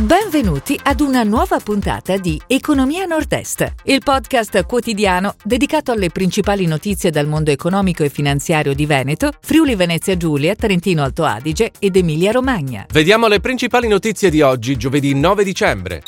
Benvenuti ad una nuova puntata di Economia Nord-Est, il podcast quotidiano dedicato alle principali notizie dal mondo economico e finanziario di Veneto, Friuli Venezia Giulia, Trentino Alto Adige ed Emilia Romagna. Vediamo le principali notizie di oggi, giovedì 9 dicembre.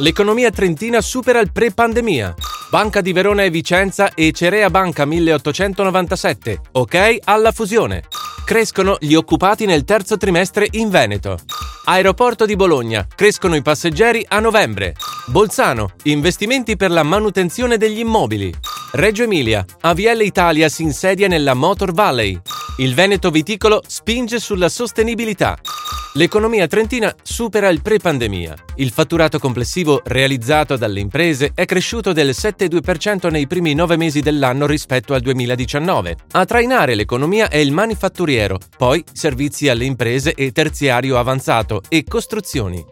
L'economia trentina supera il pre-pandemia. Banca di Verona e Vicenza e Cerea Banca 1897. Ok alla fusione. Crescono gli occupati nel terzo trimestre in Veneto. Aeroporto di Bologna. Crescono i passeggeri a novembre. Bolzano. Investimenti per la manutenzione degli immobili. Reggio Emilia. AVL Italia si insedia nella Motor Valley. Il Veneto viticolo spinge sulla sostenibilità. L'economia trentina supera il pre-pandemia. Il fatturato complessivo realizzato dalle imprese è cresciuto del 7,2% nei primi nove mesi dell'anno rispetto al 2019. A trainare l'economia è il manifatturiero, poi servizi alle imprese e terziario avanzato e costruzioni.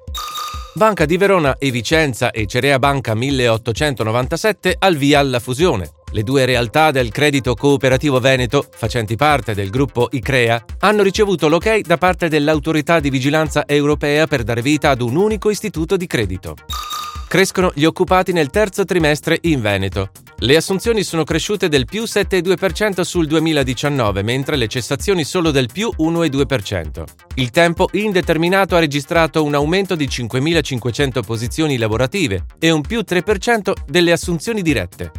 Banca di Verona e Vicenza e Cerea Banca 1897 al via alla fusione. Le due realtà del credito cooperativo veneto, facenti parte del gruppo ICREA, hanno ricevuto l'ok da parte dell'autorità di vigilanza europea per dare vita ad un unico istituto di credito. Crescono gli occupati nel terzo trimestre in Veneto. Le assunzioni sono cresciute del più 7,2% sul 2019, mentre le cessazioni solo del più 1,2%. Il tempo indeterminato ha registrato un aumento di 5.500 posizioni lavorative e un più 3% delle assunzioni dirette.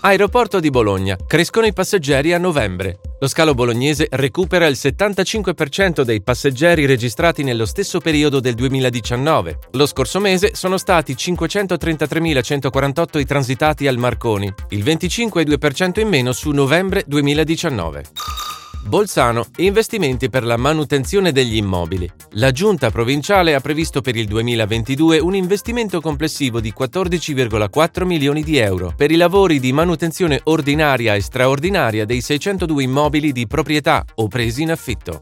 Aeroporto di Bologna. Crescono i passeggeri a novembre. Lo scalo bolognese recupera il 75% dei passeggeri registrati nello stesso periodo del 2019. Lo scorso mese sono stati 533.148 i transitati al Marconi, il 25,2% in meno su novembre 2019. Bolzano, investimenti per la manutenzione degli immobili. La giunta provinciale ha previsto per il 2022 un investimento complessivo di 14,4 milioni di euro per i lavori di manutenzione ordinaria e straordinaria dei 602 immobili di proprietà o presi in affitto.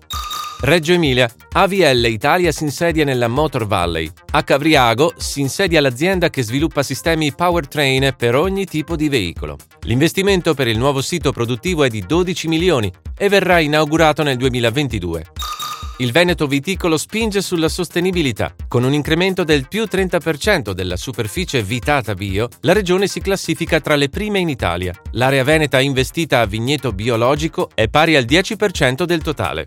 Reggio Emilia, AVL Italia si insedia nella Motor Valley. A Cavriago si insedia l'azienda che sviluppa sistemi powertrain per ogni tipo di veicolo. L'investimento per il nuovo sito produttivo è di 12 milioni e verrà inaugurato nel 2022. Il Veneto viticolo spinge sulla sostenibilità. Con un incremento del più 30% della superficie vitata bio, la regione si classifica tra le prime in Italia. L'area veneta investita a vigneto biologico è pari al 10% del totale.